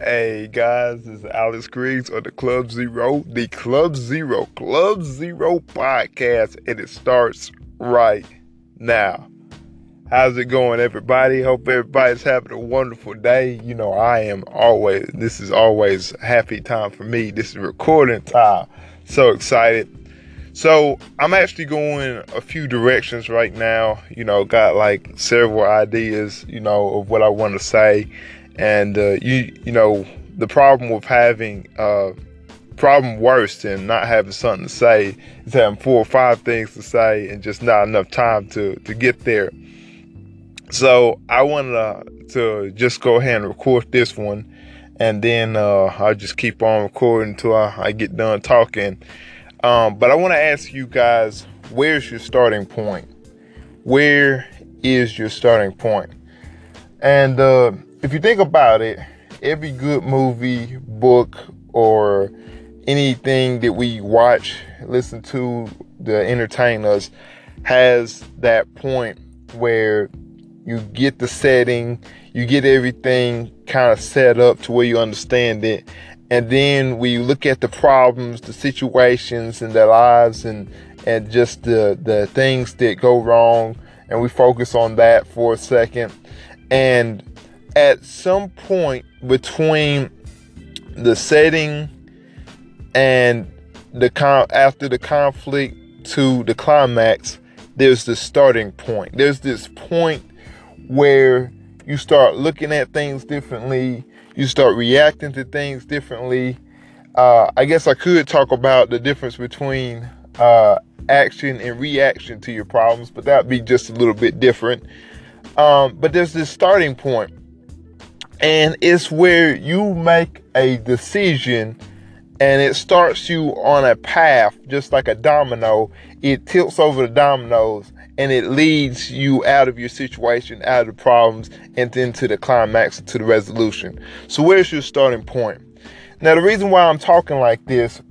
Hey guys, this is Alex Griggs on the Club Zero, the Club Zero, Club Zero podcast, and it starts right now. How's it going, everybody? Hope everybody's having a wonderful day. You know, I am always, this is always happy time for me. This is recording time. So excited. So, I'm actually going a few directions right now. You know, got like several ideas, you know, of what I want to say and uh, you you know the problem with having uh, problem worse than not having something to say is having four or five things to say and just not enough time to to get there. So I wanted to, to just go ahead and record this one, and then uh, I'll just keep on recording until I, I get done talking. Um, but I want to ask you guys, where's your starting point? Where is your starting point? And uh, if you think about it, every good movie, book, or anything that we watch, listen to to entertain us has that point where you get the setting, you get everything kind of set up to where you understand it. And then we look at the problems, the situations in their lives and and just the the things that go wrong and we focus on that for a second. And at some point between the setting and the con after the conflict to the climax, there's the starting point. There's this point where you start looking at things differently, you start reacting to things differently. Uh, I guess I could talk about the difference between uh, action and reaction to your problems, but that'd be just a little bit different. Um, but there's this starting point and it's where you make a decision and it starts you on a path, just like a domino. It tilts over the dominoes and it leads you out of your situation, out of the problems, and into the climax, to the resolution. So, where's your starting point? Now, the reason why I'm talking like this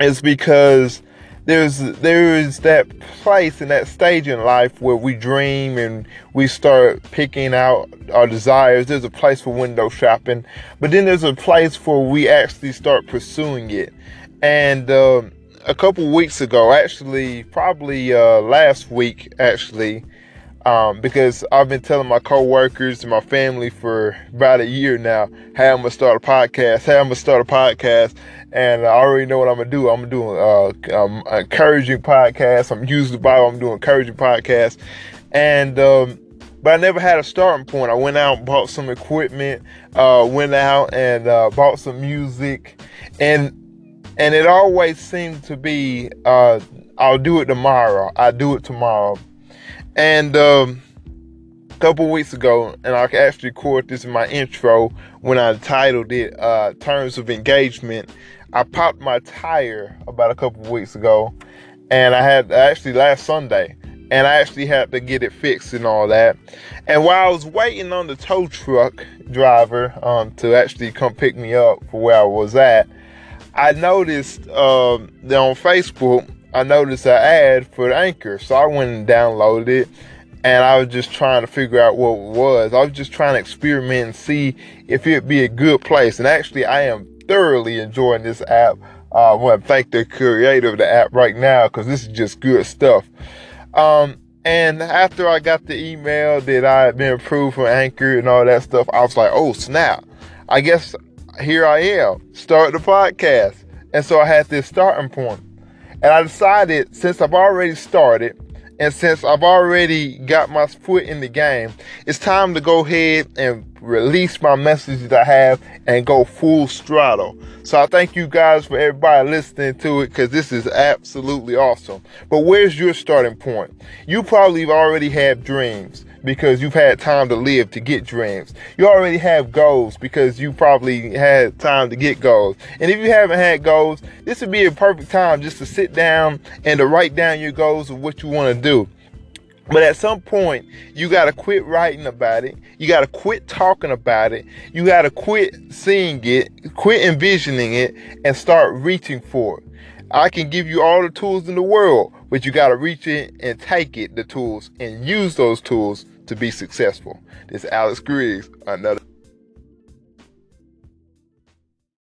is because there's there is that place and that stage in life where we dream and we start picking out our desires. There's a place for window shopping, but then there's a place where we actually start pursuing it. And uh, a couple weeks ago, actually, probably uh, last week, actually, um, because I've been telling my coworkers and my family for about a year now, hey, I'm gonna start a podcast. Hey, I'm gonna start a podcast, and I already know what I'm gonna do. I'm doing uh, um, encouraging podcast. I'm using the Bible. I'm doing encouraging podcast, and um, but I never had a starting point. I went out and bought some equipment. Uh, went out and uh, bought some music, and and it always seemed to be uh, I'll do it tomorrow. I'll do it tomorrow and um, a couple weeks ago, and I actually recorded this in my intro when I titled it uh, "Terms of Engagement." I popped my tire about a couple weeks ago, and I had actually last Sunday, and I actually had to get it fixed and all that. And while I was waiting on the tow truck driver um, to actually come pick me up for where I was at, I noticed um, that on Facebook I noticed an ad for Anchor. So I went and downloaded it and I was just trying to figure out what it was. I was just trying to experiment and see if it'd be a good place. And actually, I am thoroughly enjoying this app. Uh, I want to thank the creator of the app right now because this is just good stuff. Um, and after I got the email that I had been approved for Anchor and all that stuff, I was like, oh, snap. I guess here I am, start the podcast. And so I had this starting point. And I decided since I've already started and since I've already got my foot in the game, it's time to go ahead and release my message that I have and go full straddle. So I thank you guys for everybody listening to it because this is absolutely awesome. But where's your starting point? You probably already have dreams because you've had time to live to get dreams. You already have goals because you probably had time to get goals. And if you haven't had goals, this would be a perfect time just to sit down and to write down your goals of what you want to do. But at some point, you got to quit writing about it. You got to quit talking about it. You got to quit seeing it, quit envisioning it, and start reaching for it. I can give you all the tools in the world, but you got to reach it and take it, the tools, and use those tools to be successful. This is Alex Griggs, another.